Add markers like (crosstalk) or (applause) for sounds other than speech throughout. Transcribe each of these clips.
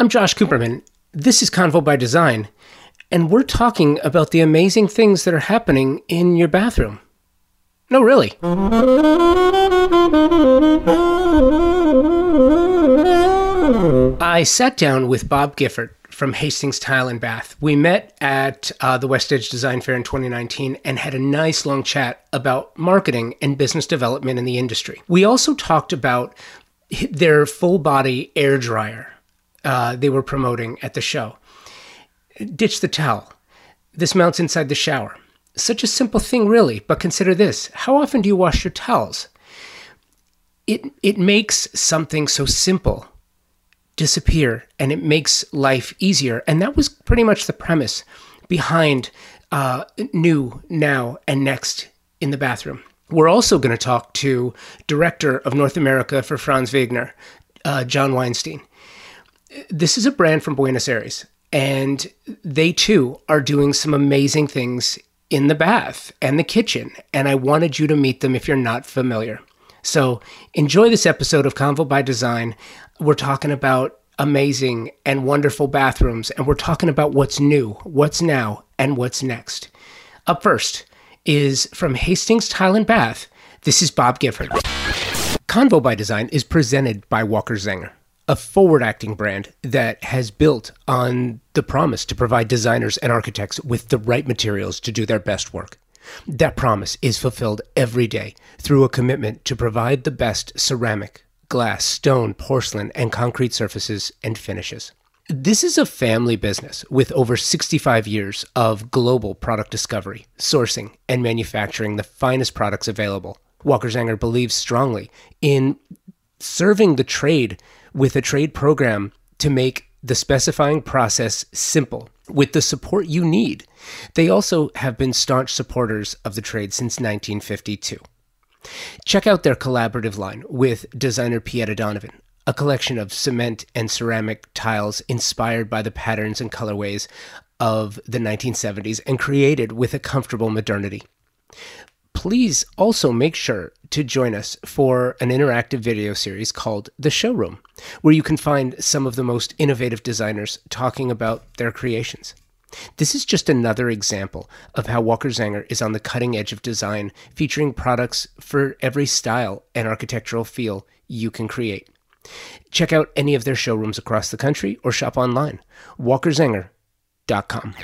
I'm Josh Cooperman. This is Convo by Design, and we're talking about the amazing things that are happening in your bathroom. No, really. I sat down with Bob Gifford from Hastings Tile and Bath. We met at uh, the West Edge Design Fair in 2019 and had a nice long chat about marketing and business development in the industry. We also talked about their full body air dryer uh, they were promoting at the show. Ditch the towel. This mounts inside the shower. Such a simple thing, really, but consider this how often do you wash your towels? It, it makes something so simple disappear and it makes life easier. And that was pretty much the premise behind uh, New, Now, and Next in the bathroom. We're also going to talk to director of North America for Franz Viegener, uh, John Weinstein. This is a brand from Buenos Aires, and they too are doing some amazing things in the bath and the kitchen. And I wanted you to meet them if you're not familiar. So enjoy this episode of Convo by Design. We're talking about amazing and wonderful bathrooms, and we're talking about what's new, what's now, and what's next. Up first is from Hastings Tile and Bath. This is Bob Gifford. Convo by Design is presented by Walker Zanger a forward acting brand that has built on the promise to provide designers and architects with the right materials to do their best work. That promise is fulfilled every day through a commitment to provide the best ceramic, glass, stone, porcelain, and concrete surfaces and finishes. This is a family business with over 65 years of global product discovery, sourcing, and manufacturing the finest products available. Walker Zanger believes strongly in serving the trade with a trade program to make the specifying process simple with the support you need. They also have been staunch supporters of the trade since 1952. Check out their collaborative line with designer Pieta Donovan, a collection of cement and ceramic tiles inspired by the patterns and colorways of the 1970s and created with a comfortable modernity please also make sure to join us for an interactive video series called The Showroom, where you can find some of the most innovative designers talking about their creations. This is just another example of how Walker Zanger is on the cutting edge of design, featuring products for every style and architectural feel you can create. Check out any of their showrooms across the country or shop online. WalkerZanger.com.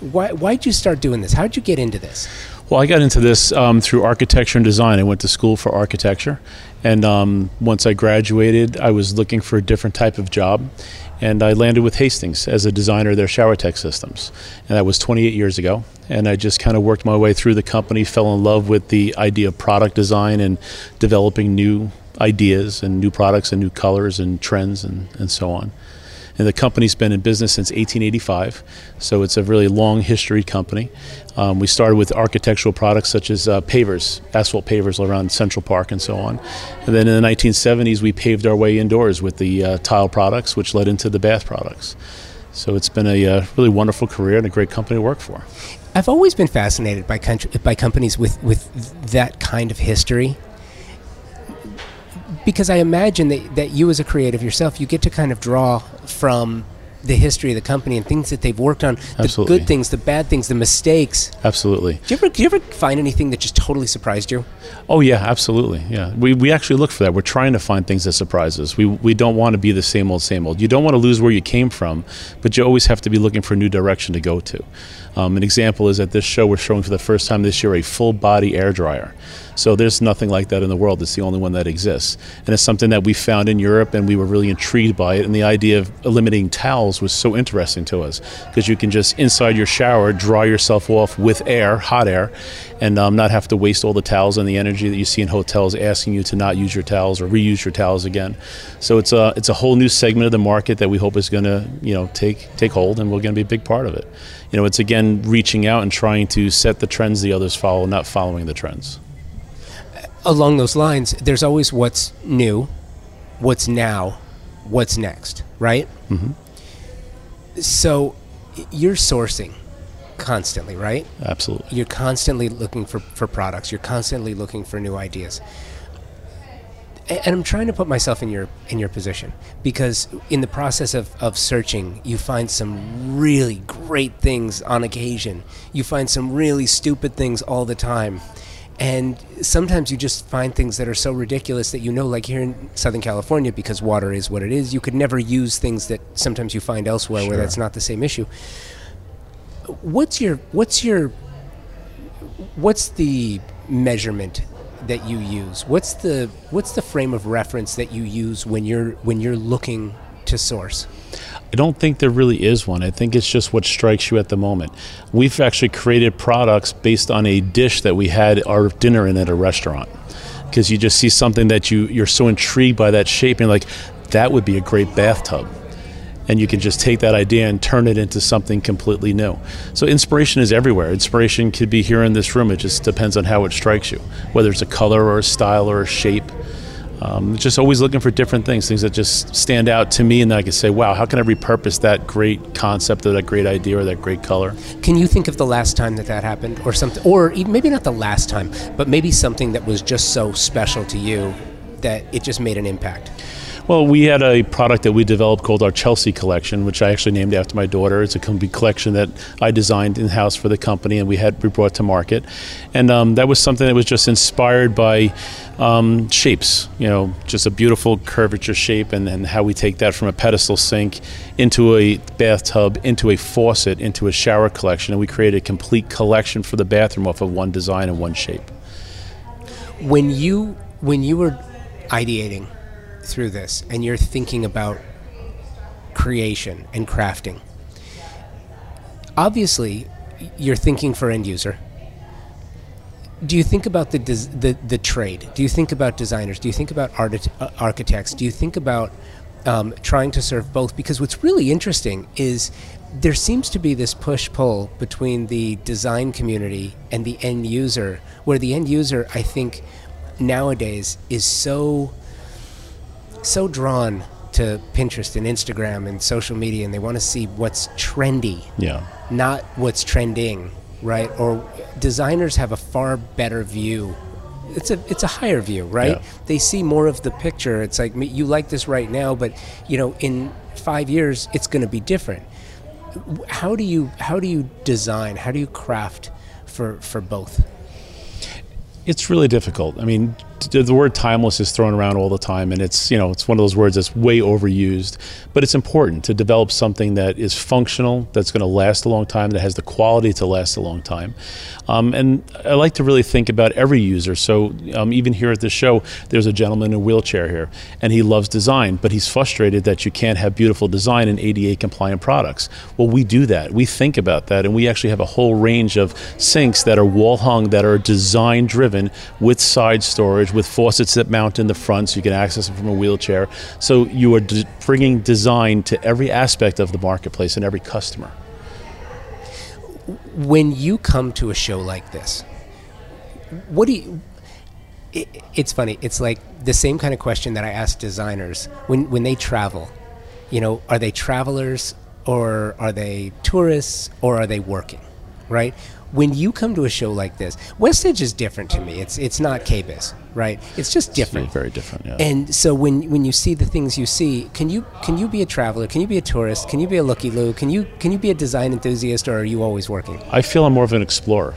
Why, why'd you start doing this? How'd you get into this? Well, I got into this um, through architecture and design. I went to school for architecture, and um, once I graduated, I was looking for a different type of job, and I landed with Hastings as a designer of their shower tech systems, and that was 28 years ago. And I just kind of worked my way through the company, fell in love with the idea of product design and developing new ideas and new products and new colors and trends and, and so on. And the company's been in business since 1885, so it's a really long history company. Um, we started with architectural products such as uh, pavers, asphalt pavers around Central Park and so on. And then in the 1970s, we paved our way indoors with the uh, tile products, which led into the bath products. So it's been a uh, really wonderful career and a great company to work for. I've always been fascinated by country, by companies with, with that kind of history because I imagine that, that you as a creative yourself, you get to kind of draw from the history of the company and things that they've worked on, Absolutely. the good things, the bad things, the mistakes. Absolutely. Do you ever do you ever find anything that just totally surprised you? Oh yeah, absolutely. Yeah, we, we actually look for that. We're trying to find things that surprise us. We we don't want to be the same old same old. You don't want to lose where you came from, but you always have to be looking for a new direction to go to. Um, an example is at this show we're showing for the first time this year a full body air dryer. So there's nothing like that in the world. It's the only one that exists. And it's something that we found in Europe and we were really intrigued by it. And the idea of eliminating towels was so interesting to us because you can just inside your shower dry yourself off with air, hot air, and um, not have to waste all the towels and the energy that you see in hotels asking you to not use your towels or reuse your towels again. So it's a, it's a whole new segment of the market that we hope is going to you know, take, take hold and we're going to be a big part of it. You know, it's again reaching out and trying to set the trends the others follow, not following the trends along those lines, there's always what's new, what's now, what's next, right? Mm-hmm. So you're sourcing constantly, right? Absolutely. You're constantly looking for, for products, you're constantly looking for new ideas. and I'm trying to put myself in your in your position because in the process of, of searching, you find some really great things on occasion. You find some really stupid things all the time. And sometimes you just find things that are so ridiculous that you know, like here in Southern California, because water is what it is, you could never use things that sometimes you find elsewhere Sure. where that's not the same issue. What's your what's your what's the measurement that you use? What's the what's the frame of reference that you use when you're when you're looking to source? I don't think there really is one. I think it's just what strikes you at the moment. We've actually created products based on a dish that we had our dinner in at a restaurant. Because you just see something that you, you're so intrigued by that shape, and like, that would be a great bathtub. And you can just take that idea and turn it into something completely new. So inspiration is everywhere. Inspiration could be here in this room. It just depends on how it strikes you, whether it's a color or a style or a shape. Um, just always looking for different things, things that just stand out to me, and I can say, "Wow, how can I repurpose that great concept or that great idea or that great color?" Can you think of the last time that that happened, or something, or maybe not the last time, but maybe something that was just so special to you that it just made an impact? Well, we had a product that we developed called our Chelsea collection, which I actually named after my daughter. It's a collection that I designed in house for the company, and we had we brought to market. And um, that was something that was just inspired by um, shapes. You know, just a beautiful curvature shape, and, and how we take that from a pedestal sink into a bathtub, into a faucet, into a shower collection, and we created a complete collection for the bathroom off of one design and one shape. When you when you were ideating through this and you're thinking about creation and crafting, obviously you're thinking for end user. Do you think about the des- the the trade? Do you think about designers? Do you think about arti- uh, architects? Do you think about um, trying to serve both? Because what's really interesting is there seems to be this push pull between the design community and the end user, where the end user, I think, nowadays is so so drawn to Pinterest and Instagram and social media, and they want to see what's trendy Yeah. not what's trending, right? Or designers have a far better view. It's a it's a higher view, right? Yeah. They see more of the picture. It's like you like this right now, but you know, in five years, it's going to be different. How do you how do you design? How do you craft for for both? It's really difficult. I mean, the word timeless is thrown around all the time, and it's you know it's one of those words that's way overused. But it's important to develop something that is functional, that's going to last a long time, that has the quality to last a long time. Um, and I like to really think about every user. So um, even here at the show, there's a gentleman in a wheelchair here, and he loves design, but he's frustrated that you can't have beautiful design in ADA compliant products. Well, we do that. We think about that, and we actually have a whole range of sinks that are wall hung, that are design driven, with side storage, with faucets that mount in the front, so you can access them from a wheelchair. So you are d- bringing design to every aspect of the marketplace and every customer. when you come to a show like this, what do you? It, it's funny. It's like the same kind of question that I ask designers when when they travel. You know, are they travelers or are they tourists or are they working? Right. When you come to a show like this, West Edge is different to me. It's it's not KBIS, right? It's just different. Very different. Yeah. And so when when you see the things you see, can you can you be a traveler? Can you be a tourist? Can you be a looky loo? Can you can you be a design enthusiast, or are you always working? I feel I'm more of an explorer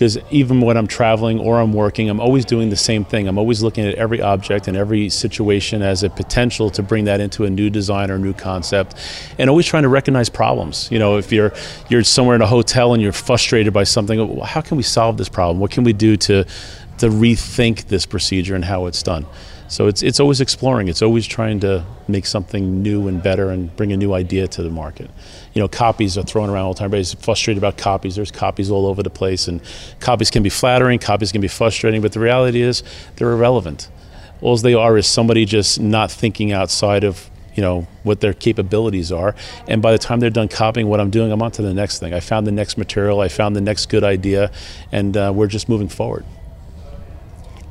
because even when I'm traveling or I'm working, I'm always doing the same thing. I'm always looking at every object and every situation as a potential to bring that into a new design or new concept, and always trying to recognize problems. You know, if you're you're somewhere in a hotel and you're frustrated by something, oh, well, how can we solve this problem? What can we do to to rethink this procedure and how it's done? So it's it's always exploring. It's always trying to make something new and better and bring a new idea to the market. You know, copies are thrown around all the time. Everybody's frustrated about copies. There's copies all over the place, and copies can be flattering. Copies can be frustrating. But the reality is, they're irrelevant. All they are is somebody just not thinking outside of you know what their capabilities are and by the time they're done copying what i'm doing i'm on to the next thing i found the next material i found the next good idea and uh, we're just moving forward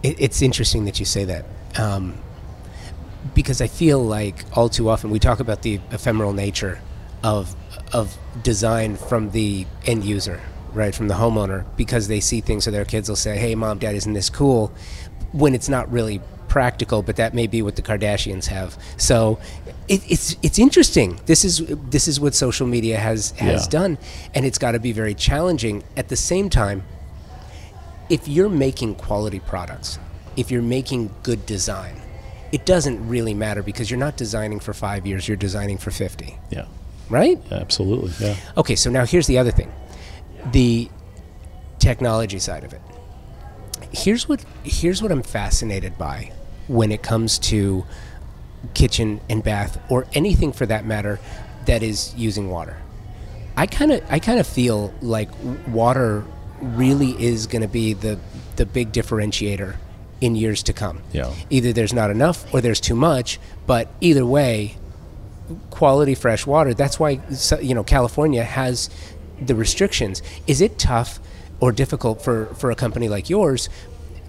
it's interesting that you say that um, because I feel like all too often we talk about the ephemeral nature of of design from the end user, right, from the homeowner, because they see things so their kids will say, "Hey, mom, dad, isn't this cool?" When it's not really practical, but that may be what the Kardashians have. So it, it's it's interesting. This is this is what social media has has Yeah. done, and it's got to be very challenging. At the same time, if you're making quality products, if you're making good design, it doesn't really matter because you're not designing for five years. You're designing for fifty, Yeah, right? absolutely. Yeah. Okay, so now here's the other thing the technology side of it. Here's what here's what I'm fascinated by when it comes to kitchen and bath or anything for that matter that is using water. I kind of I kind of feel like water really is going to be the the big differentiator in years to come. Yeah. Either there's not enough or there's too much, but either way, quality fresh water. That's why you know California has the restrictions. Is it tough or difficult for, for a company like yours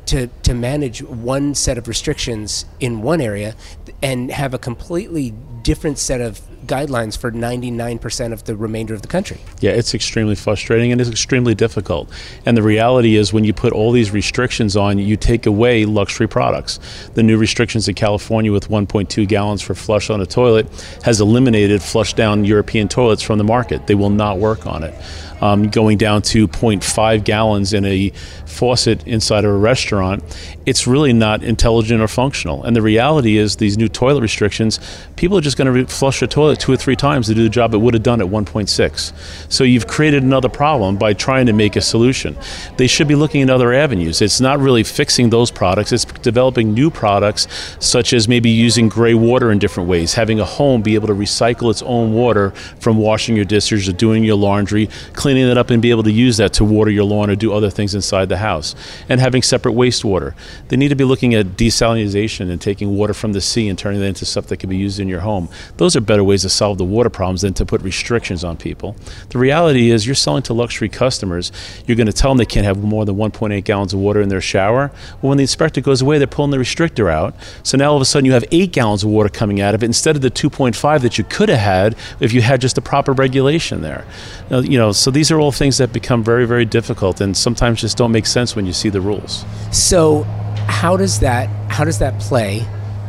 to to manage one set of restrictions in one area and have a completely different set of guidelines for 99% of the remainder of the country? Yeah, it's extremely frustrating and it's extremely difficult. And the reality is, when you put all these restrictions on, you take away luxury products. The new restrictions in California with 1.2 gallons for flush on a toilet has eliminated flush down European toilets from the market. They will not work on it. Um, going down to 0.5 gallons in a faucet inside of a restaurant, it's really not intelligent or functional. And the reality is, these new toilet restrictions, people are just going to flush a toilet two or three times to do the job it would have done at 1.6. So you've created another problem by trying to make a solution. They should be looking at other avenues. It's not really fixing those products, it's developing new products, such as maybe using gray water in different ways, having a home be able to recycle its own water from washing your dishes or doing your laundry, cleaning it up and be able to use that to water your lawn or do other things inside the house, and having separate wastewater. They need to be looking at desalination and taking water from the sea and turning it into stuff that can be used in your home. Those are better ways to solve the water problems than to put restrictions on people. The reality is, you're selling to luxury customers. You're going to tell them they can't have more than 1.8 gallons of water in their shower. Well, when the inspector goes away, they're pulling the restrictor out. So now all of a sudden you have eight gallons of water coming out of it instead of the 2.5 that you could have had if you had just the proper regulation there. Now, you know, so these are all things that become very, very difficult and sometimes just don't make sense when you see the rules. So, how does that how does that play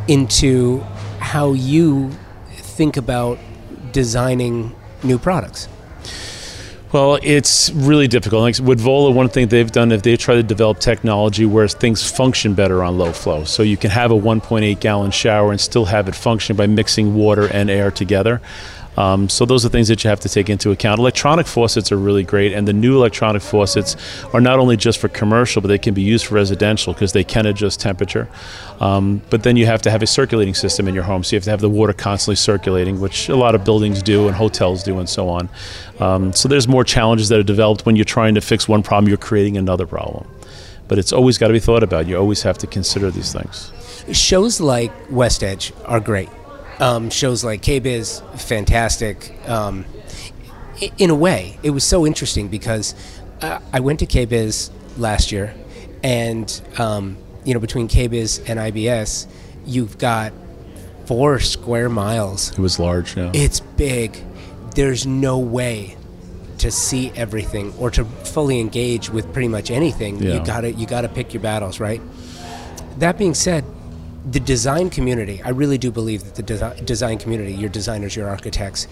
into how you think about designing new products? Well, it's really difficult. Like with Vola, one thing they've done is they've tried to develop technology where things function better on low flow. So you can have a 1.8 gallon shower and still have it function by mixing water and air together. Um, so those are things that you have to take into account. Electronic faucets are really great, and the new electronic faucets are not only just for commercial, but they can be used for residential because they can adjust temperature. Um, but then you have to have a circulating system in your home, so you have to have the water constantly circulating, which a lot of buildings do and hotels do, and so on. Um, so there's more challenges that are developed when you're trying to fix one problem, you're creating another problem. But it's always got to be thought about. You always have to consider these things. Shows like West Edge are great. Um, shows like KBIS, fantastic. Um, in a way, it was so interesting because uh, I went to KBIS last year, and um, you know between KBIS and IBS, you've got four square miles It was large, yeah. it's big. There's no way to see everything or to fully engage with pretty much anything. You gotta you gotta pick your battles, right? That being said, the design community, I really do believe that the desi- design community, your designers, your architects,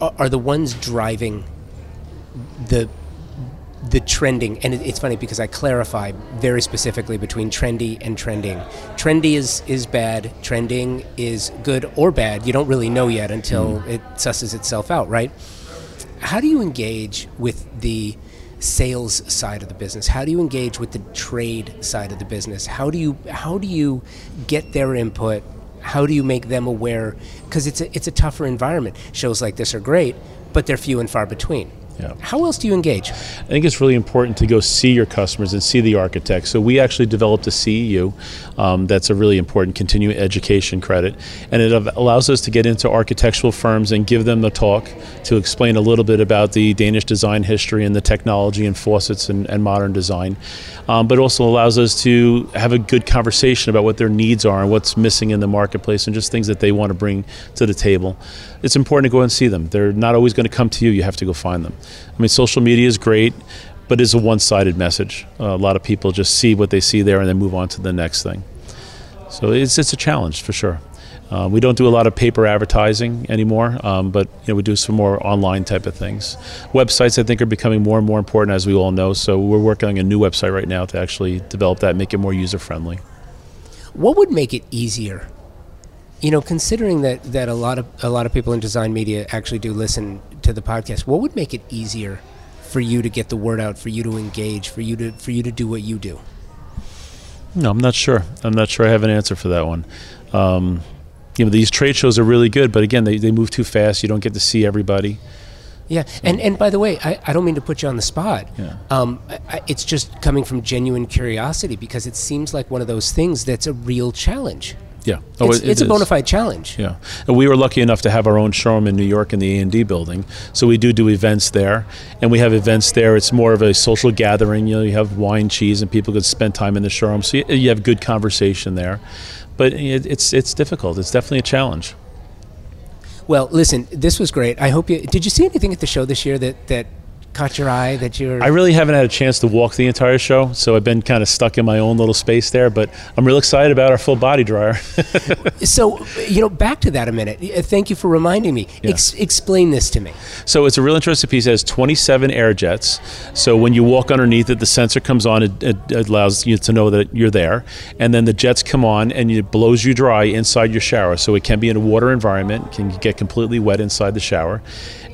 are, are the ones driving the the trending. And it, it's funny because i clarify very specifically between trendy and trending. Trendy is is bad trending is good or bad. You don't really know yet until hmm. it susses itself out right? How do you engage with the sales side of the business? How do you engage with the trade side of the business? How do you how do you get their input? How do you make them aware? Because it's a, it's a tougher environment. Shows like this are great but they're few and far between Yeah. how else do you engage I think it's really important to go see your customers and see the architects. So we actually developed a CEU um, that's a really important continuing education credit, and it allows us to get into architectural firms and give them the talk to explain a little bit about the Danish design history and the technology and faucets and, and modern design, um, but also allows us to have a good conversation about what their needs are and what's missing in the marketplace and just things that they want to bring to the table. It's important to go and see them. They're not always going to come to you. You have to go find them. I mean, social media is great, but it's a one-sided message. Uh, a lot of people just see what they see there and then move on to the next thing. So it's it's a challenge for sure. Uh, we don't do a lot of paper advertising anymore, um, but you know, we do some more online type of things. Websites, I think, are becoming more and more important, as we all know. So we're working on a new website right now to actually develop that, make it more user friendly. What would make it easier? You know, considering that, that a lot of a lot of people in design media actually do listen to the podcast, what would make it easier for you to get the word out, for you to engage, for you to for you to do what you do? No, I'm not sure. I'm not sure I have an answer for that one. Um, you know, these trade shows are really good, but again, they, they move too fast. You don't get to see everybody. Yeah, and and by the way, I, I don't mean to put you on the spot. Yeah. Um, I, it's just coming from genuine curiosity because it seems like one of those things that's a real challenge. Yeah, Oh, it's, it- it's it a bona fide challenge. Yeah, and we were lucky enough to have our own showroom in New York in the A and D building. So we do do events there, and we have events there. It's more of a social gathering. You know, you have wine, cheese, and people could spend time in the showroom. So you, you have good conversation there. But it, it's it's difficult. It's definitely a challenge. Well, listen, this was great. I hope you did. You see anything at the show this year that that caught your eye? That you're I really haven't had a chance to walk the entire show, so I've been kind of stuck in my own little space there. But I'm real excited about our full body dryer. (laughs) so you know back to that a minute. Thank you for reminding me. Ex- explain this to me. So it's a real interesting piece. It has 27 air jets. So when you walk underneath it, the sensor comes on. It, it allows you to know that you're there. And then the jets come on and it blows you dry inside your shower. So it can be in a water environment, can get completely wet inside the shower.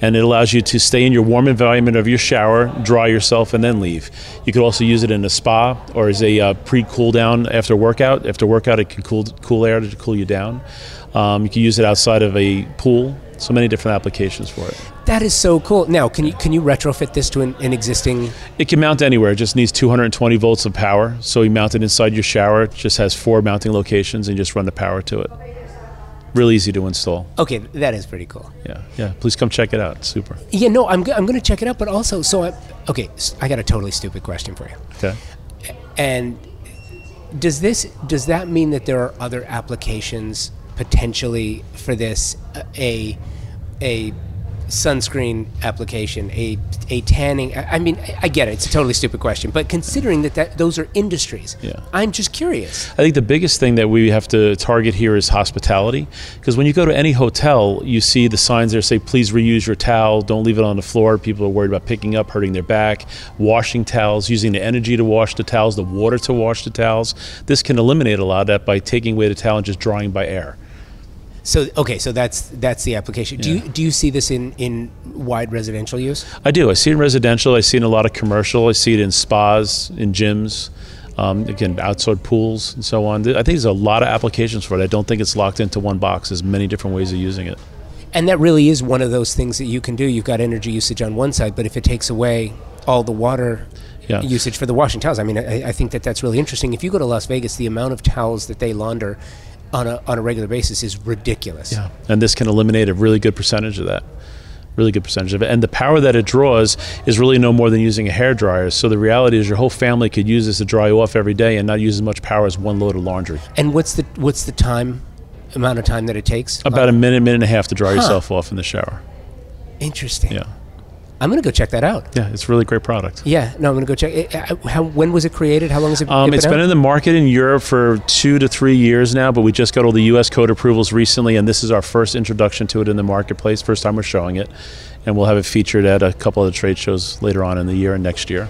And it allows you to stay in your warm environment of your shower, dry yourself, and then leave. You could also use it in a spa or as a uh, pre-cool down after workout. After workout, it can cool cool air to cool you down. Um, you can use it outside of a pool. So many different applications for it. That is so cool. Now, can you can you retrofit this to an, an existing? It can mount anywhere. It just needs 220 volts of power. So you mount it inside your shower. It just has four mounting locations and you just run the power to it. Real easy to install. Okay, that is pretty cool. Yeah, yeah. Please come check it out. It's super. Yeah, no, I'm I'm going to check it out. But also, so I okay, I got a totally stupid question for you. Okay. And does this does that mean that there are other applications potentially for this uh, a a sunscreen application a a tanning I I mean I- I get it it's a totally stupid question but considering that, that those are industries Yeah. I'm just curious I think the biggest thing that we have to target here is hospitality. Because when you go to any hotel, you see the signs there say, please reuse your towel, don't leave it on the floor. People are worried about picking up, hurting their back, washing towels, using the energy to wash the towels, the water to wash the towels. This can eliminate a lot of that by taking away the towel and just drying by air. So okay so that's that's the application do you do you see this in in wide residential use I do. I see it in residential. I see it in a lot of commercial. I see it in spas, in gyms, um, again, outside pools, and so on. I think there's a lot of applications for it. I don't think it's locked into one box. There's many different ways of using it. And that really is one of those things that you can do. You've got energy usage on one side, but if it takes away all the water Yeah. usage for the washing towels, I mean, I, I think that that's really interesting. If you go to Las Vegas, the amount of towels that they launder on a, on a regular basis is ridiculous. Yeah. And this can eliminate a really good percentage of that. Really good percentage of it. And the power that it draws is really no more than using a hair dryer. So the reality is your whole family could use this to dry you off every day and not use as much power as one load of laundry. And what's the what's the time amount of time that it takes? About a minute, minute and a half to dry Huh. yourself off in the shower. Interesting. Yeah. I'm gonna go check that out. Yeah, it's a really great product. Yeah, no, I'm gonna go check. it. Uh, How when was it created? How long has it, Um, it it's been, been in the market in Europe for two to three years now, but we just got all the U.S. code approvals recently, and this is our first introduction to it in the marketplace. First time we're showing it, and we'll have it featured at a couple of the trade shows later on in the year and next year.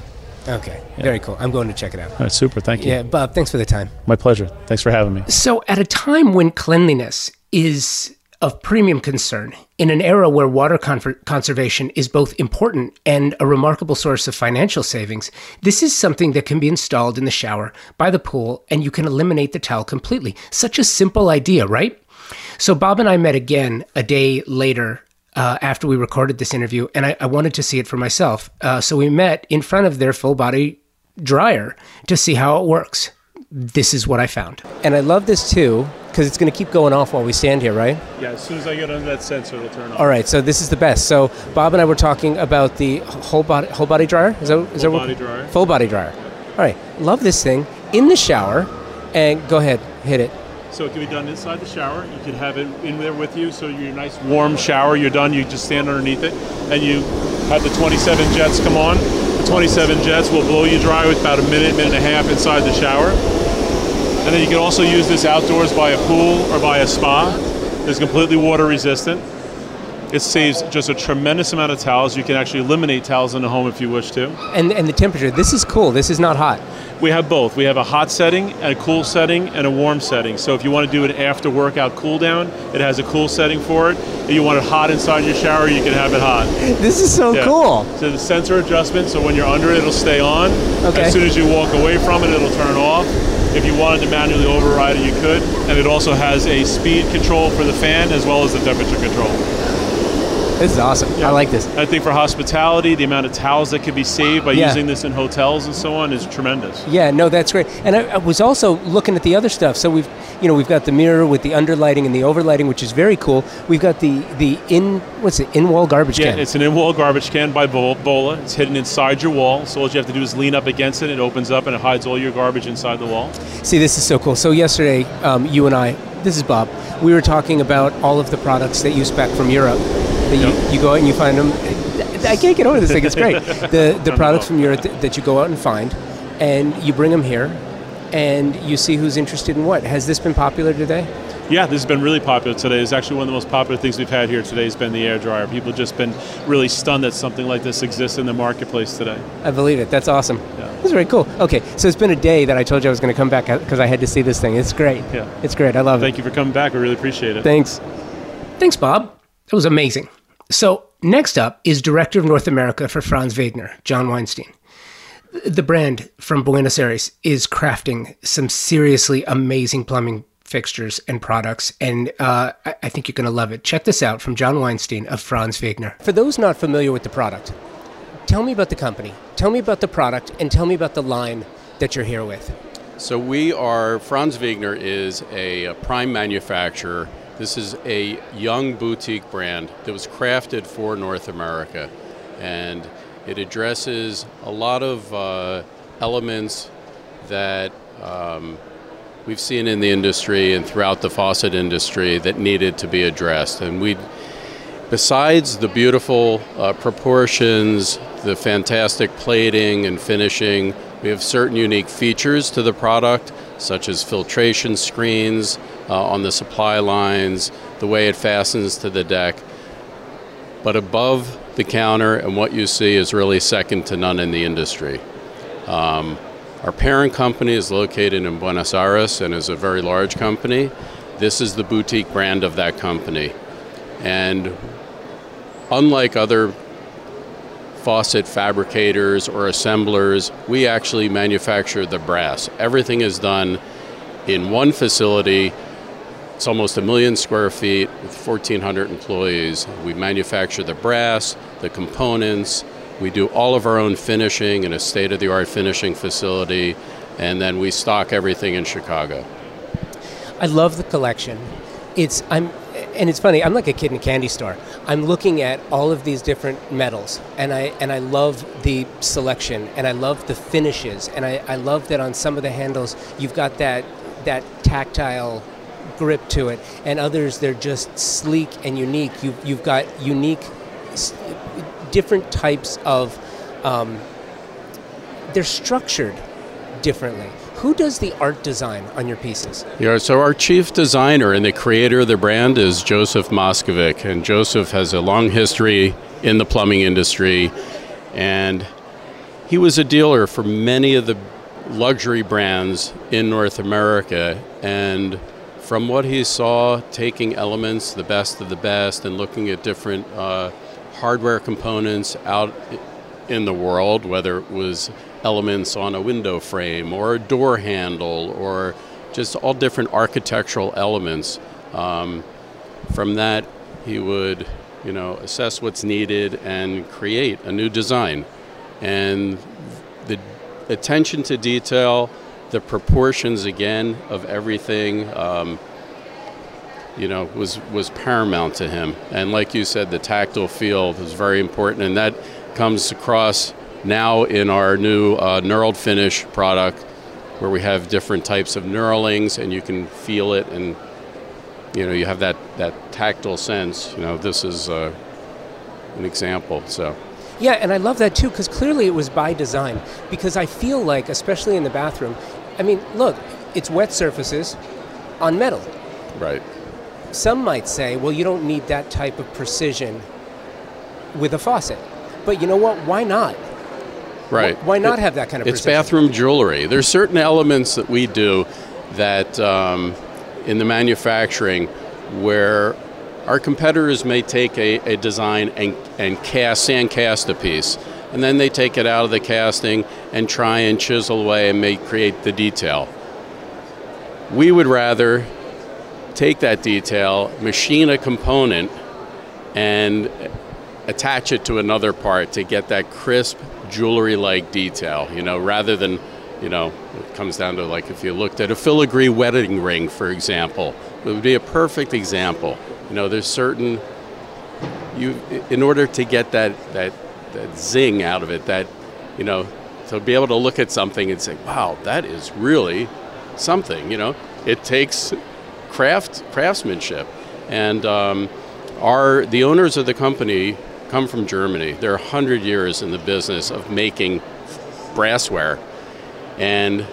Okay, very cool. I'm going to check it out. All right, super. Thank you. Yeah, Bob, thanks for the time. My pleasure. Thanks for having me. So, at a time when cleanliness is of premium concern, in an era where water con- conservation is both important and a remarkable source of financial savings, this is something that can be installed in the shower, by the pool, and you can eliminate the towel completely. Such a simple idea, right? So, Bob and I met again a day later uh, after we recorded this interview, and I, I wanted to see it for myself. Uh, so, we met in front of their full body dryer to see how it works this is what I found. And I love this too because it's going to keep going off while we stand here, right? Yeah, as soon as I get under that sensor, it'll turn off. All right, so this is the best. So Bob and I were talking about the whole body whole body dryer. Is that is that what- body dryer. Full body dryer. All right, love this thing in the shower. And go ahead, hit it. So it can be done inside the shower. You can have it in there with you, so your nice warm shower. You're done. You just stand underneath it, and you have the 27 jets come on. The 27 jets will blow you dry with about a minute, minute and a half inside the shower. And then you can also use this outdoors by a pool or by a spa. It's completely water resistant. It saves just a tremendous amount of towels. You can actually eliminate towels in the home if you wish to. And and the temperature. This is cool. This is not hot. We have both. We have a hot setting, and a cool setting, and a warm setting. So if you want to do an after workout cool down, it has a cool setting for it. If you want it hot inside your shower, you can have it hot. This is so Yeah. cool. So the sensor adjustment, so when you're under it, it'll stay on. Okay. As soon as you walk away from it, it'll turn off. If you wanted to manually override it, you could. And it also has a speed control for the fan as well as the temperature control. This is awesome. I like this. I think for hospitality, the amount of towels that could be saved by Yeah. using this in hotels and so on is tremendous. Yeah, no, that's great. And I, I was also looking at the other stuff. So we've, you know, we've got the mirror with the underlighting and the overlighting, which is very cool. We've got the the in what's it in wall garbage Yeah, can. it's an in-wall garbage can by Bol- Bola. It's hidden inside your wall, so all you have to do is lean up against it. It opens up and it hides all your garbage inside the wall. See, this is so cool. So yesterday, um, you and I, this is Bob. We were talking about all of the products that you spec from Europe. You, Yep. you go out and you find them. I can't get over this thing. It's great. (laughs) The the products from Europe that, you go out and find, and you bring them here, and you see who's interested in what. Has this been popular today? Yeah, this has been really popular today. It's actually one of the most popular things we've had here today has been the air dryer. People have just been really stunned that something like this exists in the marketplace today. I believe it. That's awesome. Yeah. That's very cool. Okay, so it's been a day that I told you I was going to come back because I had to see this thing. It's great. Yeah. It's great. I love it. Thank you for coming back. We really appreciate it. Thanks. Thanks, Bob. It was amazing. So, next up is Director of North America for Franz Viegener, John Weinstein. The brand from Buenos Aires is crafting some seriously amazing plumbing fixtures and products, and uh, I I think you're going to love it. Check this out from John Weinstein of Franz Viegener. For those not familiar with the product, tell me about the company, tell me about the product, and tell me about the line that you're here with. So we are, Franz Viegener is a, a prime manufacturer. This is a young boutique brand that was crafted for North America. And it addresses a lot of uh, elements that um, we've seen in the industry and throughout the faucet industry that needed to be addressed. And we, besides the beautiful uh, proportions, the fantastic plating and finishing, we have certain unique features to the product, such as filtration screens uh, on the supply lines, the way it fastens to the deck. But above the counter, and what you see is really second to none in the industry. Um, our parent company is located in Buenos Aires and is a very large company. This is the boutique brand of that company. And unlike other faucet fabricators or assemblers, we actually manufacture the brass. Everything is done in one facility. It's almost a million square feet with 1,400 employees. We manufacture the brass, the components. We do all of our own finishing in a state of the art finishing facility, and then we stock everything in Chicago. I love the collection. It's I'm and it's funny. I'm like a kid in a candy store. I'm looking at all of these different metals, and I and I love the selection, and I love the finishes, and I, I love that on some of the handles you've got that that tactile grip to it, and others they're just sleek and unique. You've you've got unique, different types of. Um, they're structured differently. Who does the art design on your pieces? Yeah, so our chief designer and the creator of the brand is Joseph Moskovic, and Joseph has a long history in the plumbing industry, and he was a dealer for many of the luxury brands in North America, and from what he saw, taking elements, the best of the best, and looking at different uh, hardware components out in the world, whether it was elements on a window frame or a door handle or just all different architectural elements. Um, from that, he would, you know, assess what's needed and create a new design. And the attention to detail, the proportions again of everything. Um, you know, was was paramount to him. And like you said, the tactile feel was very important, and that comes across now in our new uh, knurled finish product, where we have different types of knurlings, and you can feel it, and you know, you have that that tactile sense. You know, this is uh, an example. So. Yeah, and I love that too because clearly it was by design. Because I feel like, especially in the bathroom, I mean, look, it's wet surfaces on metal. Right. Some might say, well, you don't need that type of precision with a faucet. But you know what? Why not? Right. Why not have that kind of It's precision? bathroom jewelry. There's certain elements that we do that um, in the manufacturing where our competitors may take a, a design and, and cast, sand cast a piece, and then they take it out of the casting and try and chisel away and make create the detail. We would rather take that detail, machine a component, and attach it to another part to get that crisp jewelry-like detail. You know, rather than, you know, it comes down to like if you looked at a filigree wedding ring, for example, it would be a perfect example. You know, there's certain you in order to get that that that zing out of it, that you know, to be able to look at something and say, "Wow, that is really something." You know, it takes craft craftsmanship, and um, our the owners of the company come from Germany. They're hundred years in the business of making brassware, and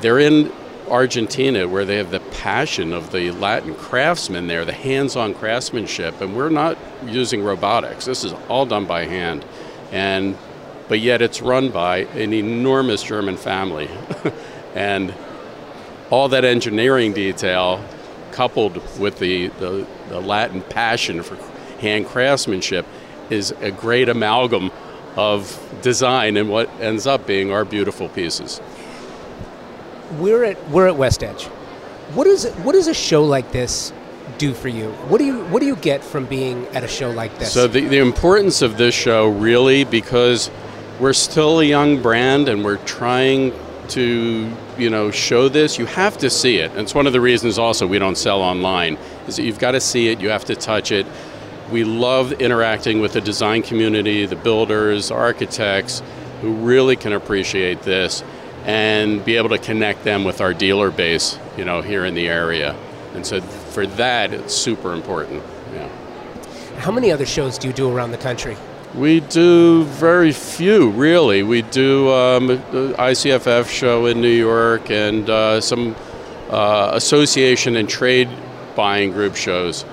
they're in Argentina where they have the passion of the Latin craftsmen there, the hands-on craftsmanship, and we're not using robotics. This is all done by hand, and but yet it's run by an enormous German family, (laughs) and all that engineering detail coupled with the, the, the Latin passion for hand craftsmanship is a great amalgam of design and what ends up being our beautiful pieces. We're at we're at West Edge. What is what does a show like this do for you? What do you what do you get from being at a show like this? So the, the importance of this show really because we're still a young brand and we're trying to you know show this you have to see it and it's one of the reasons also we don't sell online is that you've got to see it you have to touch it we love interacting with the design community the builders architects who really can appreciate this and be able to connect them with our dealer base you know here in the area and so for that it's super important yeah How many other shows do you do around the country? we do very few, really. We do um, the ICFF show in New York and uh, some uh, association and trade buying group shows,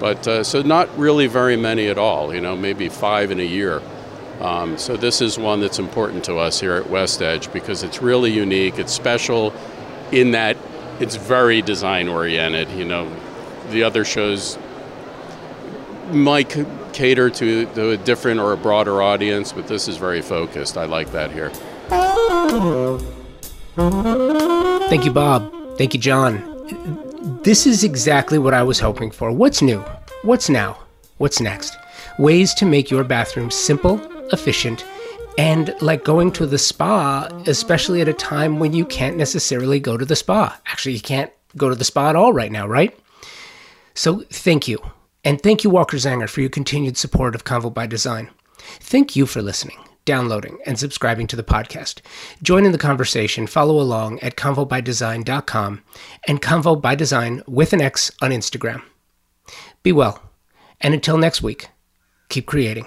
but uh, so not really very many at all. You know, maybe five in a year. Um, so this is one that's important to us here at West Edge because it's really unique. It's special in that it's very design oriented. You know, the other shows might cater to, to a different or a broader audience, but this is very focused. I like that here. Thank you, Bob. Thank you, John. This is exactly what I was hoping for. What's new? What's now? What's next? Ways to make your bathroom simple, efficient, and like going to the spa, especially at a time when you can't necessarily go to the spa. Actually, you can't go to the spa at all right now, right? So thank you. And thank you, Walker Zanger, for your continued support of Convo by Design. Thank you for listening, downloading, and subscribing to the podcast. Join in the conversation, follow along at convobydesign.com and Convo by Design with an X on Instagram. Be well, and until next week, keep creating.